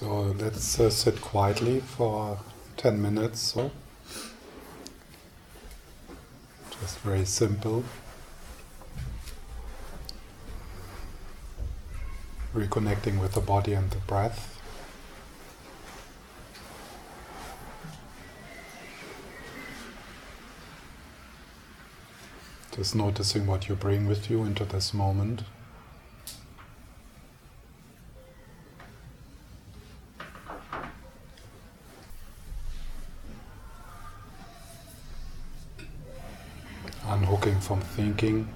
So let's uh, sit quietly for 10 minutes so. Just very simple. Reconnecting with the body and the breath. Just noticing what you bring with you into this moment. From thinking.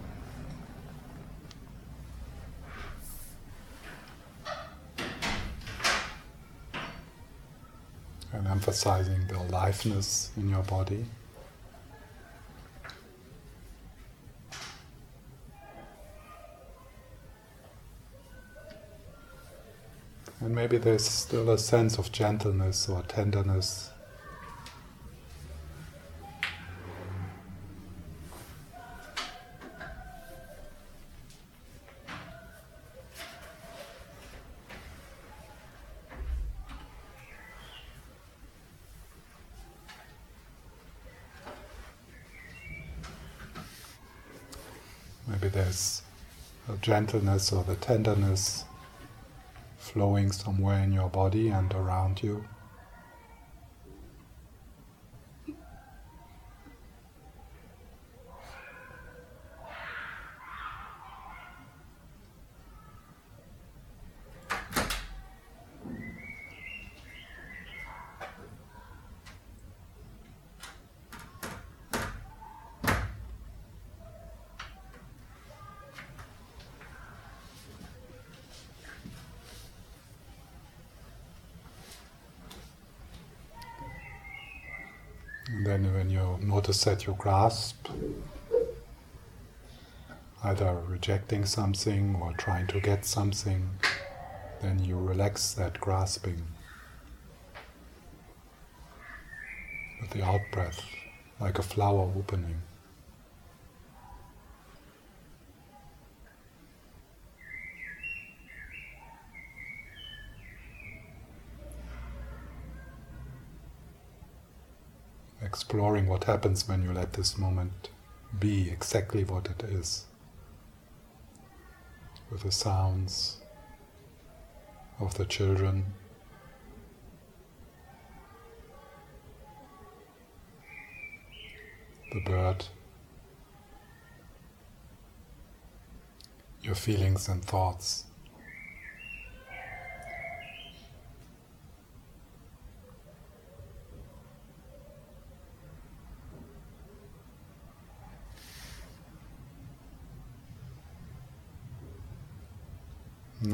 And emphasizing the aliveness in your body. And maybe there's still a sense of gentleness or tenderness. Maybe there's a gentleness or the tenderness flowing somewhere in your body and around you. And then when you notice that you grasp, either rejecting something or trying to get something, then you relax that grasping with the out breath, like a flower opening. Exploring what happens when you let this moment be exactly what it is, with the sounds of the children. The bird, your feelings and thoughts.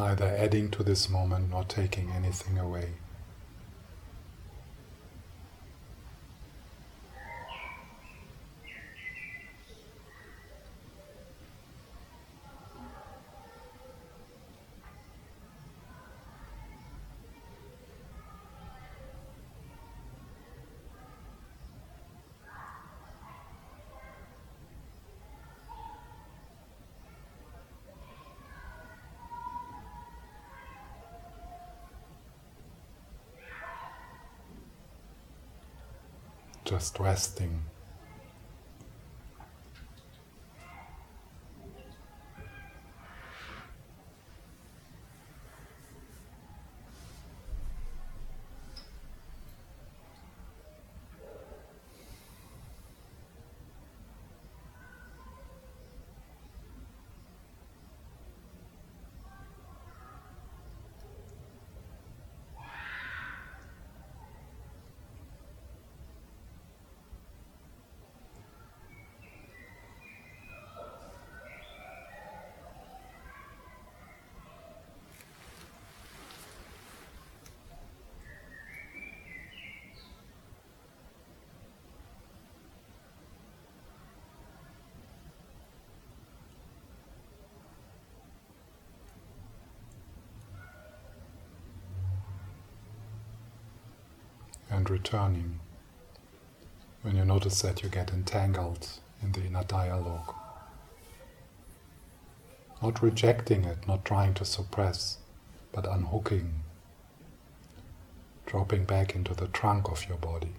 Neither adding to this moment nor taking anything away. Just resting. And returning when you notice that you get entangled in the inner dialogue. Not rejecting it, not trying to suppress, but unhooking, dropping back into the trunk of your body.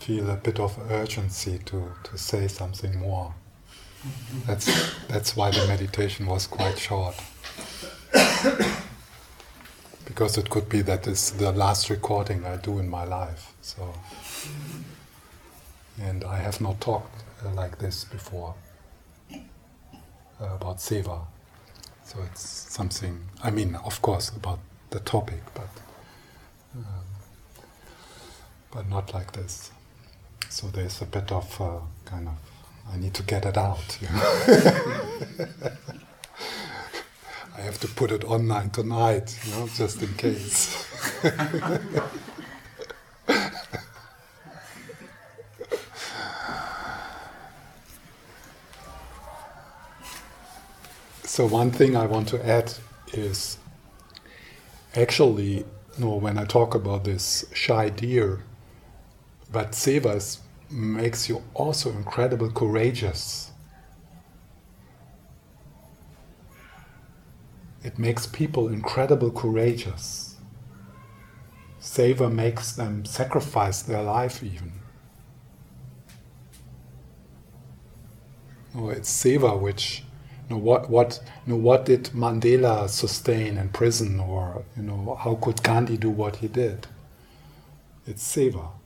Feel a bit of urgency to, to say something more. That's, that's why the meditation was quite short. because it could be that it's the last recording I do in my life. So, and I have not talked uh, like this before uh, about seva. So it's something. I mean, of course, about the topic, but um, but not like this. So there's a bit of uh, kind of, I need to get it out. You know? I have to put it online tonight, you know, just in case. so one thing I want to add is actually, you know, when I talk about this shy deer, but sevas makes you also incredibly courageous. It makes people incredibly courageous. Seva makes them sacrifice their life even. Oh, it's seva which you know, what what you know, what did Mandela sustain in prison or you know how could Gandhi do what he did? It's seva.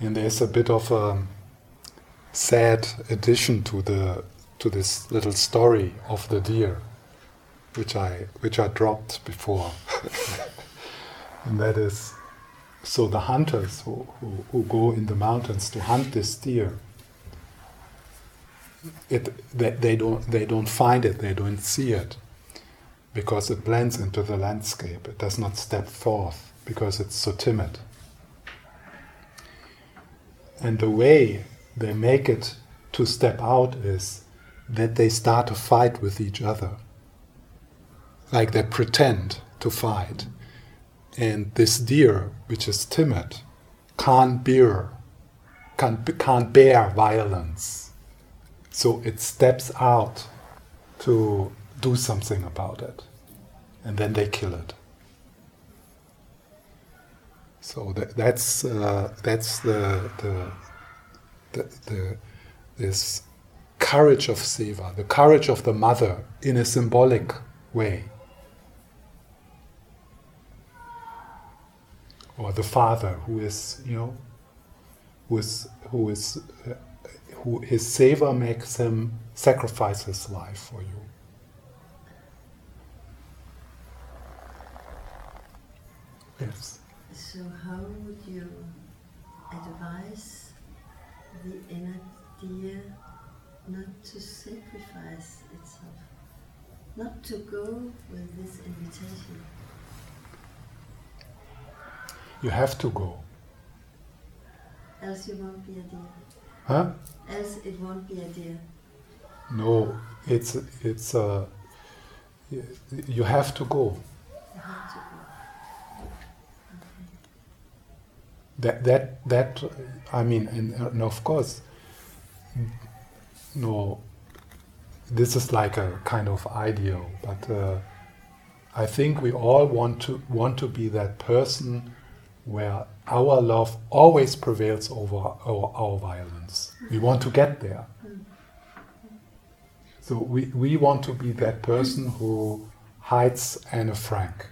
And there's a bit of a sad addition to the to this little story of the deer, which I which I dropped before. and that is so the hunters who, who, who go in the mountains to hunt this deer it they, they don't they don't find it they don't see it because it blends into the landscape it does not step forth because it's so timid and the way they make it to step out is that they start to fight with each other like they pretend to fight and this deer which is timid can't bear can't, can't bear violence so it steps out to do something about it. And then they kill it. So that, that's, uh, that's the, the, the, the, this courage of seva, the courage of the mother in a symbolic way. Or the father who is, you know, who is, who is uh, who his seva makes him sacrifice his life for you. Yes. So, how would you advise the inner deer not to sacrifice itself, not to go with this invitation? You have to go. Else you won't be a deer. Huh? Else it won't be a deer. No, it's it's uh, you have to go. You have to go. That that that I mean, and, and of course, no. This is like a kind of ideal, but uh, I think we all want to want to be that person where our love always prevails over our, our violence. We want to get there. So we, we want to be that person who hides Anne Frank.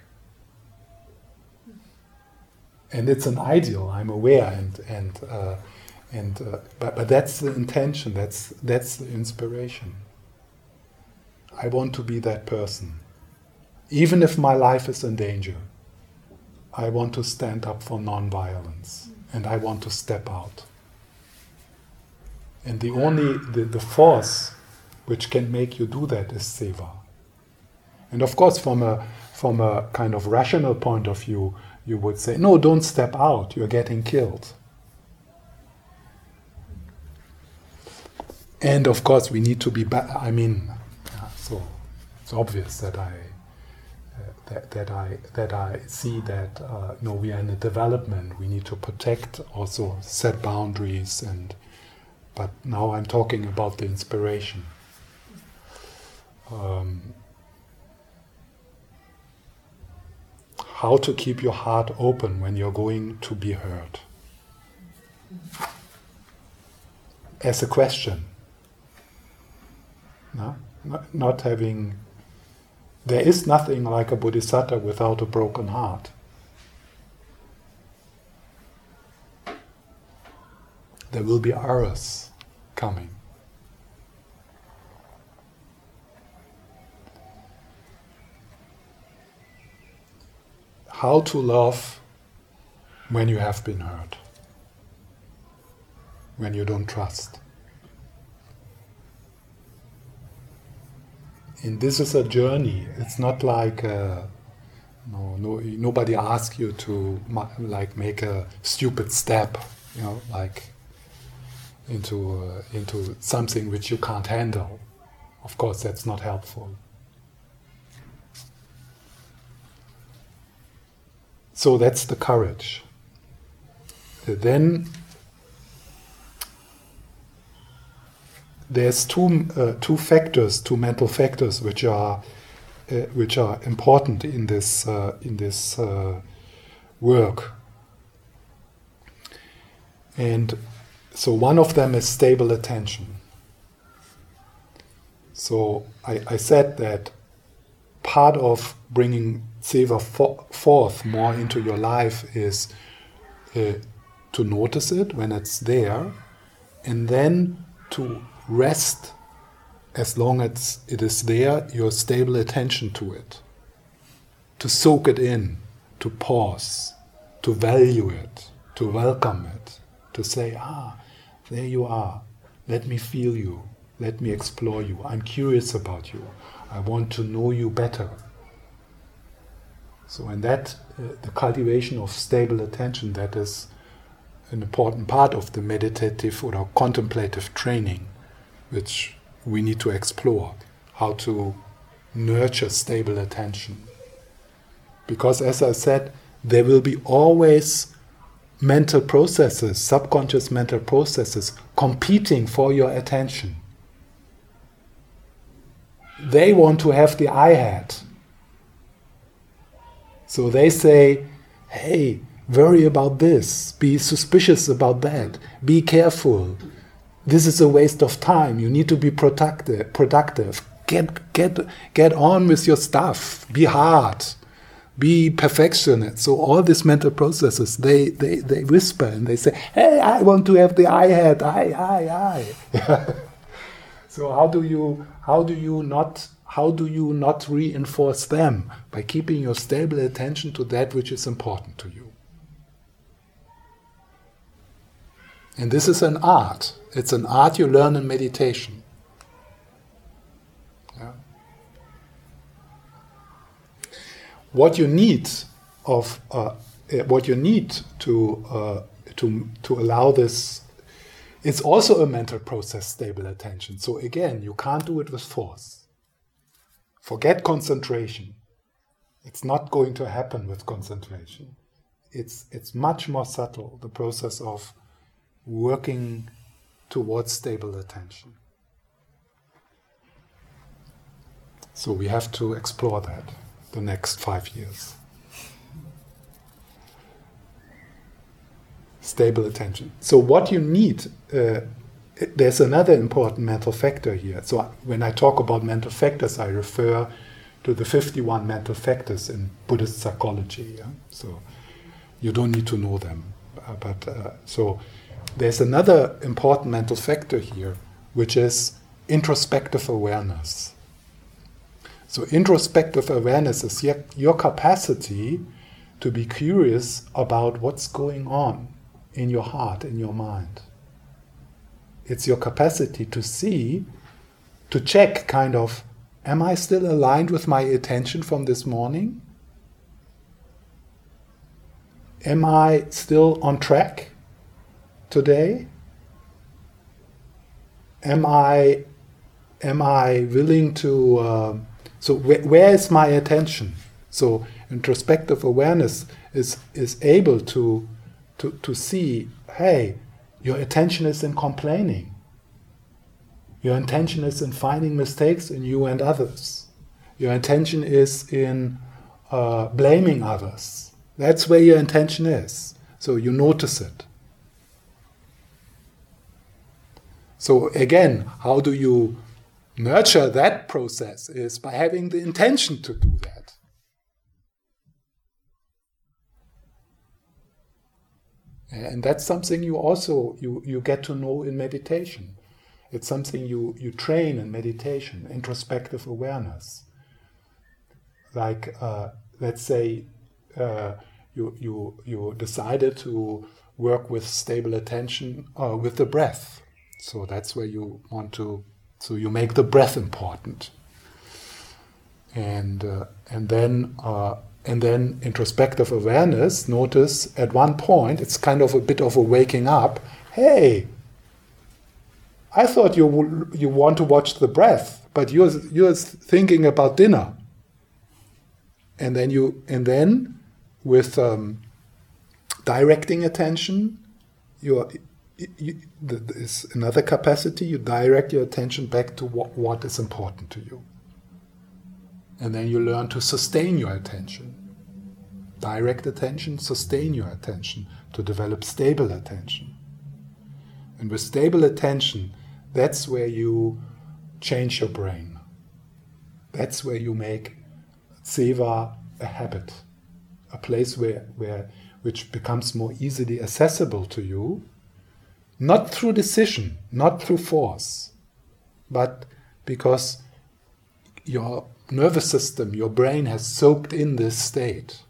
And it's an ideal, I'm aware, and, and, uh, and, uh, but, but that's the intention, that's, that's the inspiration. I want to be that person, even if my life is in danger. I want to stand up for non-violence and I want to step out. And the only the, the force which can make you do that is seva. And of course, from a from a kind of rational point of view, you would say, no, don't step out, you're getting killed. And of course, we need to be. Ba- I mean, so it's obvious that I that, that I that I see that uh, you know we are in a development. We need to protect, also set boundaries, and but now I'm talking about the inspiration. Um, how to keep your heart open when you're going to be hurt. As a question. No? Not, having there is nothing like a bodhisattva without a broken heart. There will be errors coming. How to love when you have been hurt, when you don't trust. and this is a journey. It's not like uh, no, no, nobody asks you to like make a stupid step, you know, like into uh, into something which you can't handle. Of course, that's not helpful. So that's the courage. Then there's two uh, two factors, two mental factors, which are uh, which are important in this uh, in this uh, work. And so one of them is stable attention. So I, I said that part of bringing seva forth more into your life is uh, to notice it when it's there, and then to rest as long as it is there, your stable attention to it, to soak it in, to pause, to value it, to welcome it, to say, ah, there you are, let me feel you, let me explore you, I'm curious about you, I want to know you better. So, in that, uh, the cultivation of stable attention, that is an important part of the meditative or contemplative training, which we need to explore how to nurture stable attention. Because, as I said, there will be always mental processes, subconscious mental processes, competing for your attention. They want to have the I hat. So they say, hey, worry about this, be suspicious about that, be careful, this is a waste of time. You need to be productive. Productive. Get get get on with your stuff. Be hard. Be perfectionist. So all these mental processes, they they they whisper and they say, "Hey, I want to have the I hat. I I I." so how do you how do you not how do you not reinforce them by keeping your stable attention to that which is important to you? And this is an art. It's an art you learn in meditation. Yeah. What you need of uh, eh, what you need to uh, to to allow this it's also a mental process stable attention so again you can't do it with force forget concentration it's not going to happen with concentration it's it's much more subtle the process of working towards stable attention. So we have to explore that the next five years. Stable attention. So, what you need, uh, there's another important mental factor here. So, when I talk about mental factors, I refer to the 51 mental factors in Buddhist psychology. Yeah? So, you don't need to know them. Uh, but uh, so, there's another important mental factor here, which is introspective awareness. So, introspective awareness is your, your capacity to be curious about what's going on in your heart, in your mind. It's your capacity to see, to check kind of, am I still aligned with my attention from this morning? Am I still on track? today? Am I am I willing to? Uh, so wh- where is my attention? So introspective awareness is is able to to to see. Hey, your attention is in complaining. Your intention is in finding mistakes in you and others. Your intention is in uh, blaming others. That's where your intention is. So you notice it. So again, how do you nurture that process is by having the intention to do that. And that's something you also you, you get to know in meditation. It's something you, you train in meditation, introspective awareness. Like uh, let's say uh, you, you, you decided to work with stable attention uh, with the breath so that's where you want to. So you make the breath important, and uh, and then uh, and then introspective awareness. Notice at one point it's kind of a bit of a waking up. Hey, I thought you you want to watch the breath, but you're you're thinking about dinner. And then you and then with um, directing attention, you're you, there's another capacity. You direct your attention back to what, what is important to you. And then you learn to sustain your attention. Direct attention, sustain your attention, to develop stable attention. And with stable attention, that's where you change your brain. That's where you make seva a habit, a place where, where which becomes more easily accessible to you, not through decision, not through force, but because your nervous system, your brain has soaked in this state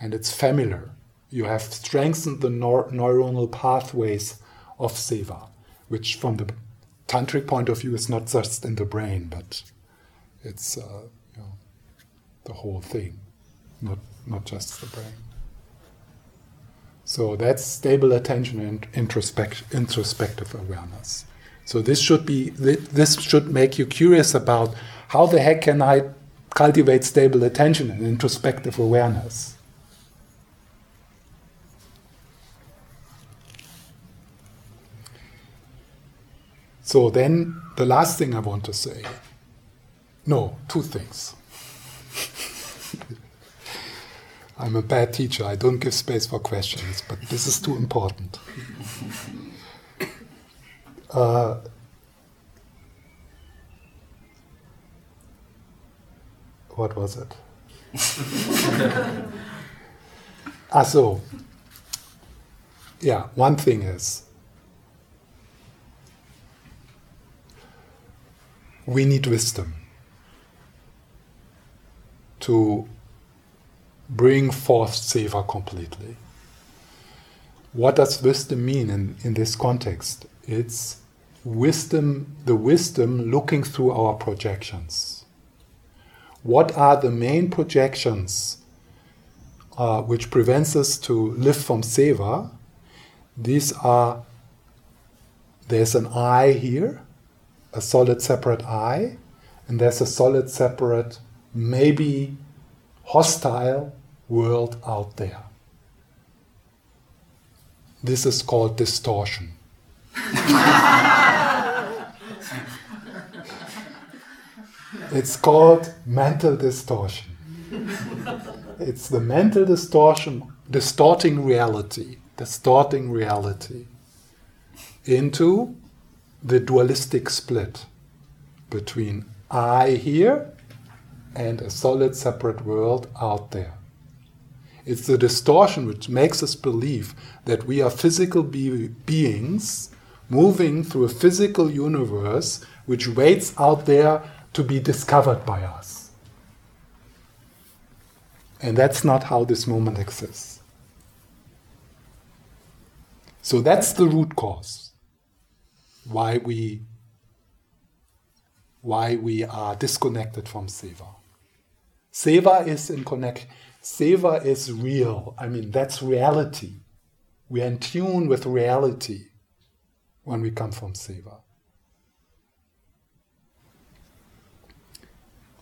and it's familiar. You have strengthened the nor- neuronal pathways of seva, which from the tantric point of view is not just in the brain, but it's uh, you know, the whole thing, not, not just the brain. So that's stable attention and introspect- introspective awareness. So this should be this should make you curious about how the heck can I cultivate stable attention and introspective awareness. So then the last thing I want to say. No, two things. I'm a bad teacher. I don't give space for questions, but this is too important. Uh, what was it? ah, so, yeah, one thing is we need wisdom to bring forth seva completely. What does wisdom mean in, in this context? It's wisdom, the wisdom looking through our projections. What are the main projections uh, which prevents us to live from seva? These are there's an I here, a solid separate I, and there's a solid separate, maybe hostile world out there. This is called distortion. it's called mental distortion. It's the mental distortion, distorting reality, distorting reality into the dualistic split between I here and a solid separate world out there. It's the distortion which makes us believe that we are physical be- beings moving through a physical universe which waits out there to be discovered by us. And that's not how this moment exists. So that's the root cause why we why we are disconnected from seva. Seva is in connect. Seva is real. I mean, that's reality. We are in tune with reality when we come from seva.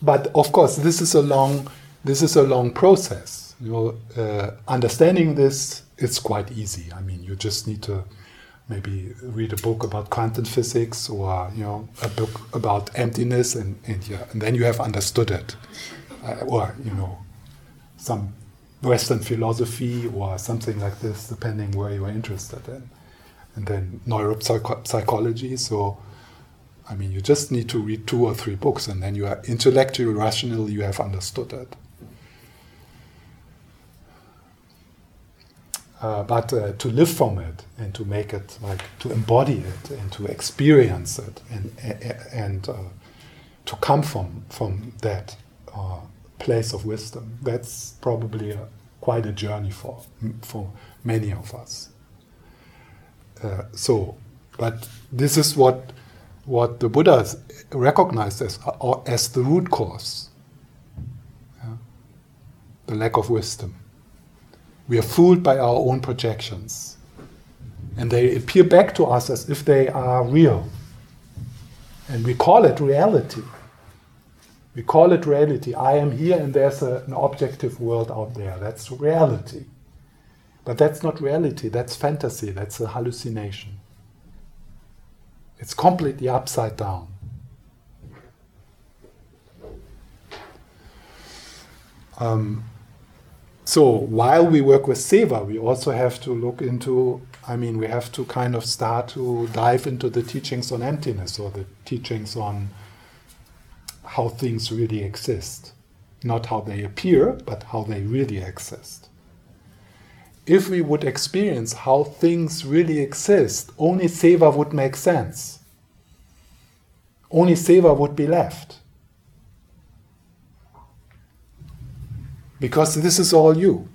But of course, this is a long, this is a long process. You know, uh, understanding this, it's quite easy. I mean, you just need to maybe read a book about quantum physics or you know a book about emptiness and, and yeah and then you have understood it. Uh, or you know some western philosophy or something like this depending where you are interested in. And then neuropsychology. So i mean you just need to read two or three books and then you are intellectually rationally you have understood it Uh, but uh, to live from it and to make it like to embody it and to experience it and and uh, to come from from that uh, place of wisdom. That's probably a, quite a journey for for many of us. Uh, so but this is what what the Buddha recognized as uh, as the root cause. Yeah? the lack of wisdom we are fooled by our own projections. And they appear back to us as if they are real. And we call it reality. We call it reality. I am here and there's a, an objective world out there. That's reality. But that's not reality, that's fantasy, that's a hallucination. It's completely upside down. Um, so while we work with Seva, we also have to look into, I mean, we have to kind of start to dive into the teachings on emptiness or the teachings on how things really exist. Not how they appear, but how they really exist. if we would experience how things really exist, only seva would make sense. Only seva would be left. Because this is all you.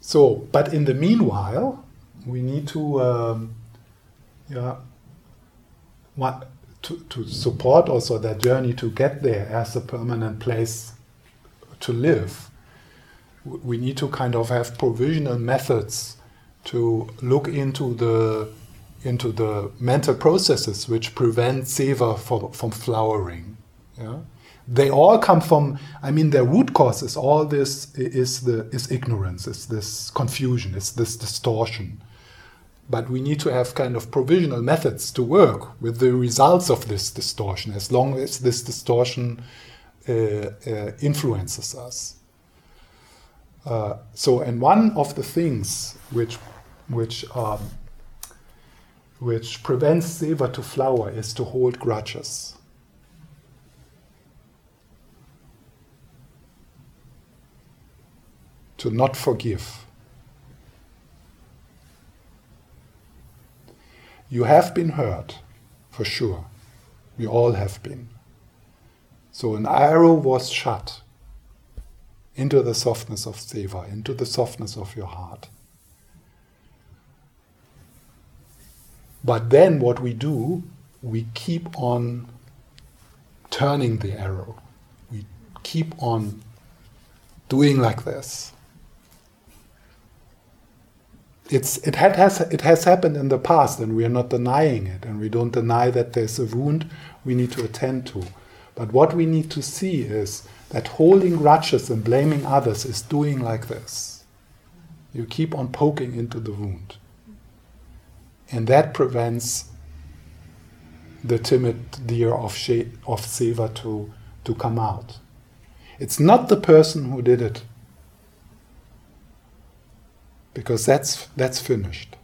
So, but in the meanwhile, we need to, um, yeah, what, to, to support also that journey to get there as a permanent place to live. We need to kind of have provisional methods to look into the into the mental processes which prevent seva from, from flowering. Yeah? They all come from. I mean, their root cause is all this is the is ignorance, is this confusion, is this distortion. But we need to have kind of provisional methods to work with the results of this distortion, as long as this distortion uh, uh, influences us. Uh, so, and one of the things which which um, which prevents seva to flower is to hold grudges. To not forgive. You have been hurt, for sure. We all have been. So an arrow was shot into the softness of seva, into the softness of your heart. But then what we do, we keep on turning the arrow. We keep on doing like this. It's, it, had, has, it has happened in the past, and we are not denying it, and we don't deny that there's a wound we need to attend to. But what we need to see is that holding grudges and blaming others is doing like this. You keep on poking into the wound. And that prevents the timid deer of, she- of Seva to, to come out. It's not the person who did it, because that's, that's finished.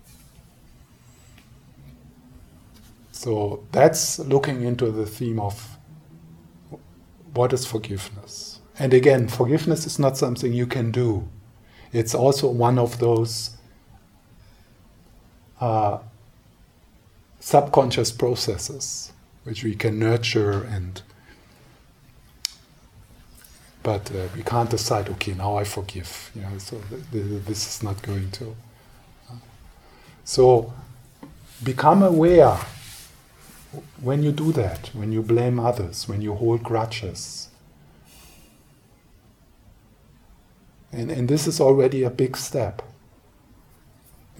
So that's looking into the theme of what is forgiveness. And again, forgiveness is not something you can do. It's also one of those uh, subconscious processes which we can nurture and but uh, we can't decide okay now i forgive you know so th- th- this is not going to so become aware when you do that when you blame others when you hold grudges. And, and this is already a big step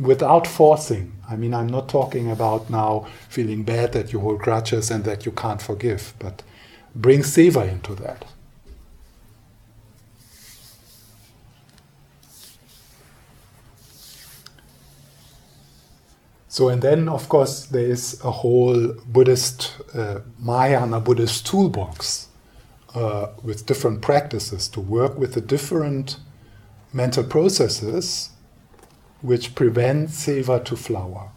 without forcing. I mean, I'm not talking about now feeling bad that you hold grudges and that you can't forgive, but bring seva into that. So, and then of course, there is a whole Buddhist, uh, Mahayana Buddhist toolbox uh, with different practices to work with the different mental processes which prevent seva to flower.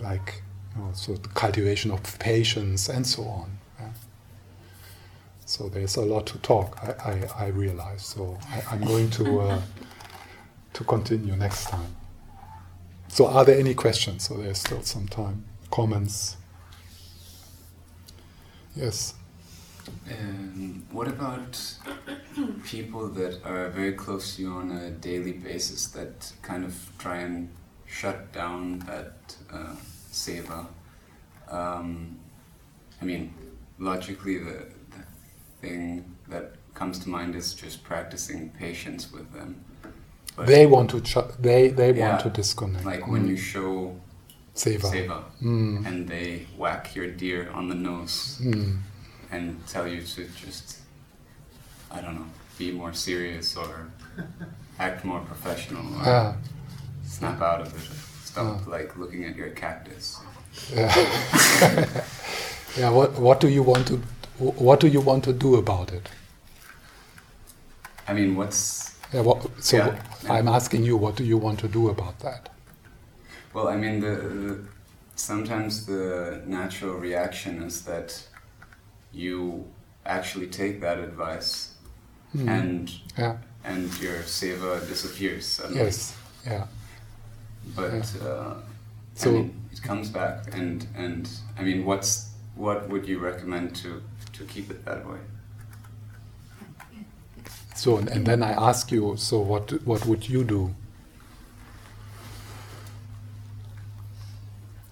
Like you know, so the cultivation of patience and so on. So there's a lot to talk. I, I, I realize. So I, I'm going to uh, to continue next time. So are there any questions? So there's still some time. Comments? Yes. Um, what about people that are very close to you on a daily basis that kind of try and shut down that uh, seva? Um, I mean, logically, the, the thing that comes to mind is just practicing patience with them. But they want to ch- they they Yeah, want to disconnect. like when Mm. you show seva. seva Mm. and they whack your deer on the nose Mm. and tell you to just, I don't know, be more serious or act more professional or Ah, snap out of it. Stop like looking at your cactus. yeah. yeah. What what do you want to what do you want to do about it? I mean, what's Yeah, what, so Yeah, yeah. I'm asking you, what do you want to do about that? well? I mean, the, the sometimes the natural reaction is that you actually take that advice Mm. and yeah. and your seva disappears suddenly. Yes. Yeah. But uh, So- I mean, it comes back, and and I mean, what's what would you recommend to to keep it that way? So and, and then I ask you. So what what would you do?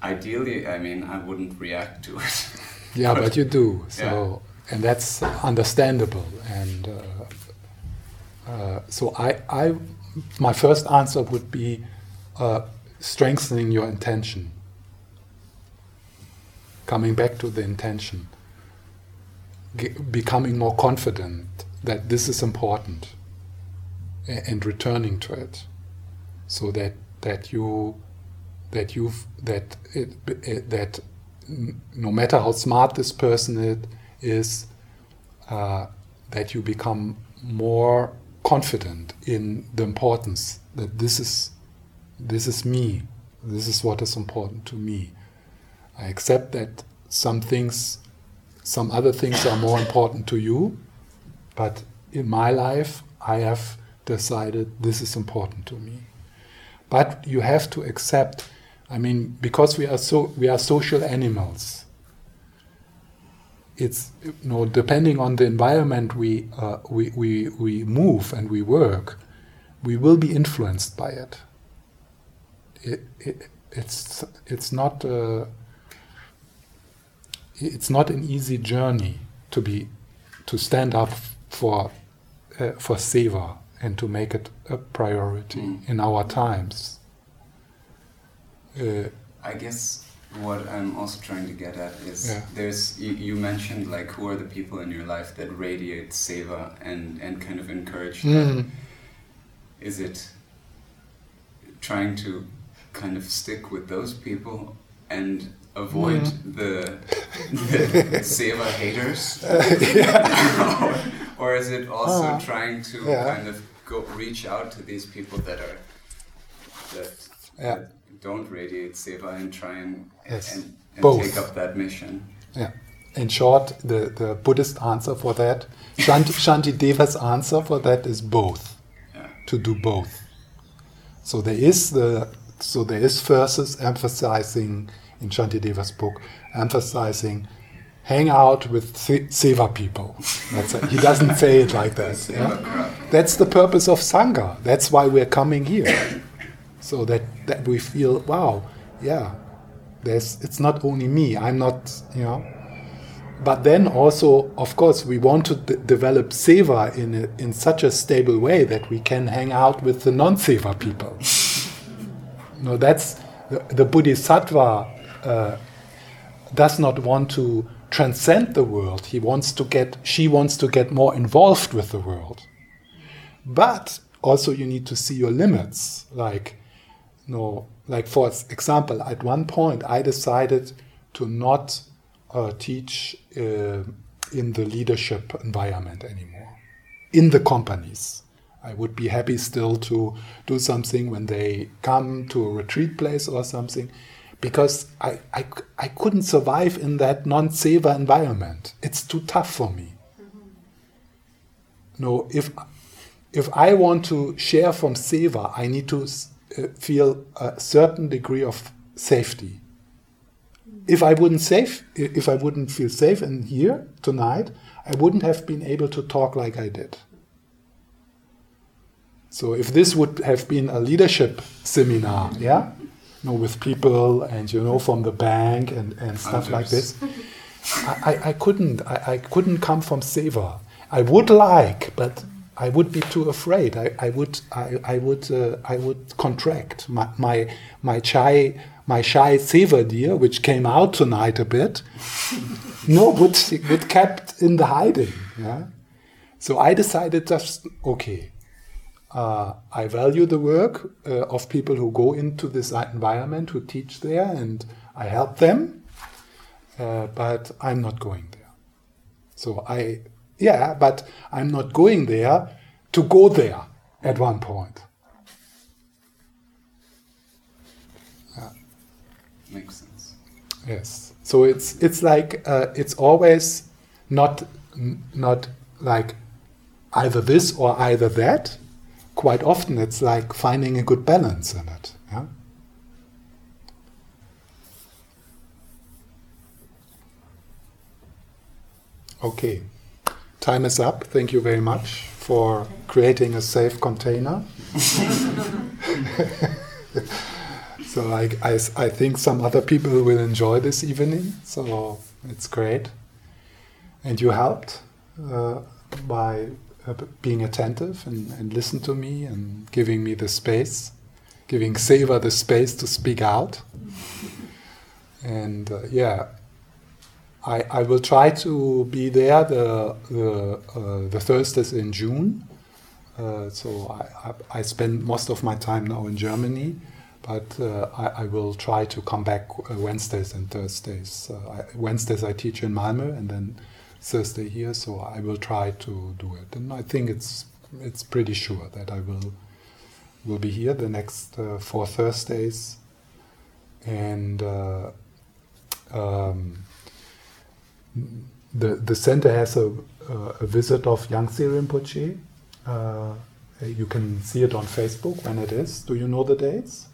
Ideally, I mean, I wouldn't react to it. Yeah, but you do. So and that's understandable. And uh, uh, so I I my first answer would be uh, strengthening your intention. Coming back to the intention. Ge- becoming more confident that this is important a- and returning to it so that that you that you that it, it that no matter how smart this person it is uh, that you become more confident in the importance that this is this is me this is what is important to me. I accept that some things some other things are more important to you but in my life i have decided this is important to me. But you have to accept i mean because we are so we are social animals it's you know depending on the environment we uh, we, we we move and we work we will be influenced by it it, it it's it's not uh, it's not an easy journey to be to stand up for uh, for seva and to make it a priority Mm. in our times. Uh, I guess what I'm also trying to get at is Yeah. there's you, you mentioned like who are the people in your life that radiate seva and and kind of encourage that. mm, Is it trying to kind of stick with those people and avoid Mm. the, the seva haters? or, or is it also Uh, trying to yeah. kind of go reach out to these people that are that, Yeah. Don't radiate seva and try and Yes. and, and take up that mission? yeah. In short, the, the Buddhist answer for that, Shanti, Deva's answer for that is both. Yeah. To do both. So there is the so there is verses emphasizing in Shantideva's book emphasizing hang out with se- seva people. He doesn't say it like that. Yeah? That's the purpose of Sangha. That's why we're coming here. So that, that we feel, wow, yeah, there's it's not only me, I'm not, you know. But then also, of course, we want to d- develop seva in, a, in such a stable way that we can hang out with the non seva people. no, that's the, the Bodhisattva uh, does not want to transcend the world. He wants to get, she wants to get more involved with the world. But also, you need to see your limits. Like, know, like for example, at one point, I decided to not uh, teach uh, in the leadership environment anymore, in the companies. I would be happy still to do something when they come to a retreat place or something, because I, I, I couldn't survive in that non seva environment. It's too tough for me. No, if if I want to share from seva, I need to Uh, feel a certain degree of safety. If I wouldn't safe, if I wouldn't feel safe in here tonight, I wouldn't have been able to talk like I did. So if this would have been a leadership seminar, yeah, you know, with people and you know from the bank and, and stuff like this, I, I, I couldn't I, I couldn't come from seva. I would like, but I would be too afraid. I, I would I, I would uh, I would contract my my my shy my shy seva deer, which came out tonight a bit. no, would would kept in the hiding. Yeah. So I decided just okay. Uh, I value the work uh, of people who go into this environment, who teach there, and I help them. Uh, but I'm not going there. So I, yeah, but I'm not going there to go there at one point. Makes sense. Yes. So it's it's like uh, it's always not not like either this or either that. Quite often, it's like finding a good balance in it. Yeah. Okay, time is up. Thank you very much for creating a safe container. so I, I, I think some other people will enjoy this evening, so it's great. And you helped uh, by uh, being attentive and, and listen to me and giving me the space, giving Seva the space to speak out. And uh, yeah, I, I will try to be there the the, uh, the Thursdays in June. Uh, so I, I, I, spend most of my time now in Germany, but uh, I, I, will try to come back uh, Wednesdays and Thursdays. Uh, Wednesdays I teach in Malmö and then Thursday here, so I will try to do it. And I think it's it's pretty sure that I will will be here the next uh, four Thursdays, and. Um, the the center has a, a visit of Yangsi Rinpoche. Uh, you can see it on Facebook when it is. Do you know the dates?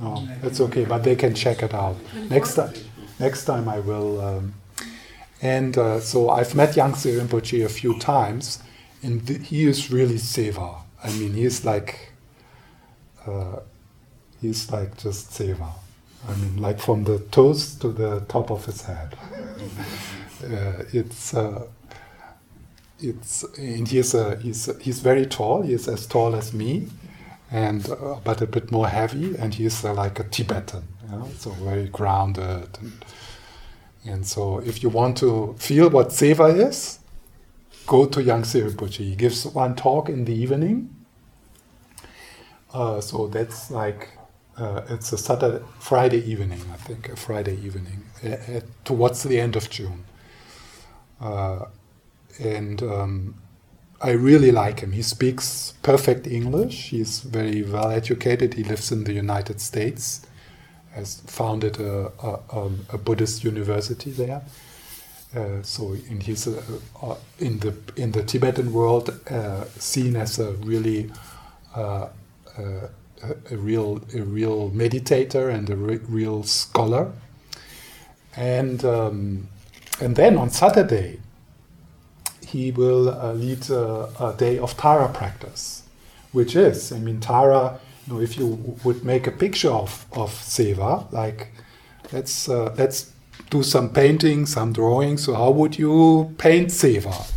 No, that's okay, but they can check it out. Next time, next time I will. Um, and uh, so I've met Yangsi Rinpoche a few times, and th- he is really seva. I mean, he's like, uh, he's like just seva. I mean, like from the toes to the top of his head. uh, it's uh, it's and he's uh, he's he's very tall. He's as tall as me, and uh, but a bit more heavy. And he's uh, like a Tibetan, you know, so very grounded. And, and so, if you want to feel what seva is, go to Yangsi Rinpoche. He gives one talk in the evening. Uh, so that's like uh, it's a Saturday, Friday evening, I think, a Friday evening, uh, towards the end of June. Uh, and um, I really like him. He speaks perfect English. He's very well educated. He lives in the United States, has founded a, a, um, a Buddhist university there. Uh, so and he's uh, uh, in the in the Tibetan world uh, seen as a really uh, uh, a, a, real a real meditator and a re- real scholar. And um, and then on Saturday, he will uh, lead a, a, day of Tara practice, which is, I mean, Tara, you know, if you would make a picture of, of Seva, like, let's, uh, let's do some painting, some drawing. So, how would you paint Seva?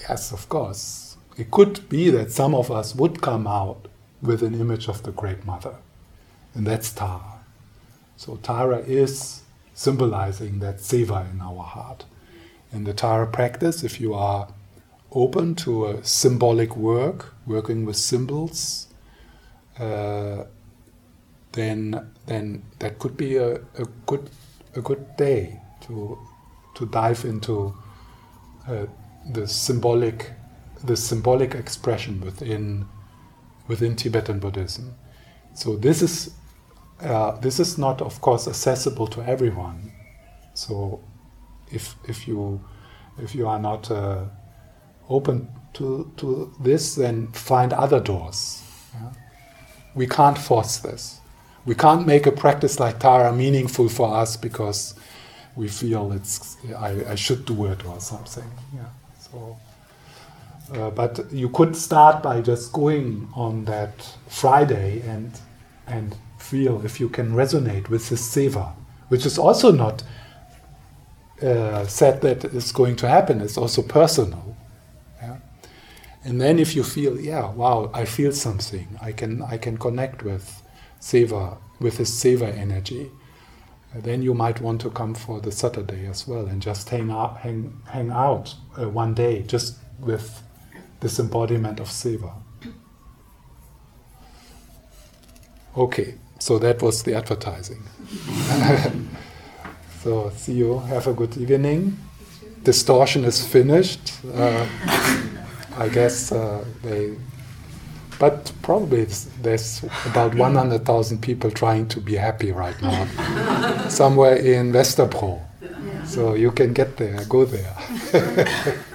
Yes, of course. It could be that some of us would come out with an image of the Great Mother, and that's Tara. So, Tara is symbolizing that seva in our heart. In the Tara practice, if you are open to a symbolic work, working with symbols, uh, then then that could be a, a good a good day to to dive into uh, the symbolic the symbolic expression within within Tibetan Buddhism. So this is uh, this is not, of course, accessible to everyone. So, if if you if you are not uh, open to to this, then find other doors. Yeah? We can't force this. We can't make a practice like Tara meaningful for us because we feel it's I, I should do it or something. Yeah. So. Uh, but you could start by just going on that Friday and and feel, if you can resonate with this seva, which is also not uh, said that it's going to happen, it's also personal. Yeah? And then if you feel, yeah, wow, I feel something, I can, I can connect with seva, with this seva energy, then you might want to come for the Saturday as well and just hang out, hang, hang out uh, one day just with this embodiment of seva. Okay. So that was the advertising. so see you. Have a good evening. Distortion is finished. Uh, I guess uh, they but probably there's about 100,000 people trying to be happy right now, somewhere in Vesterbro. So you can get there, go there.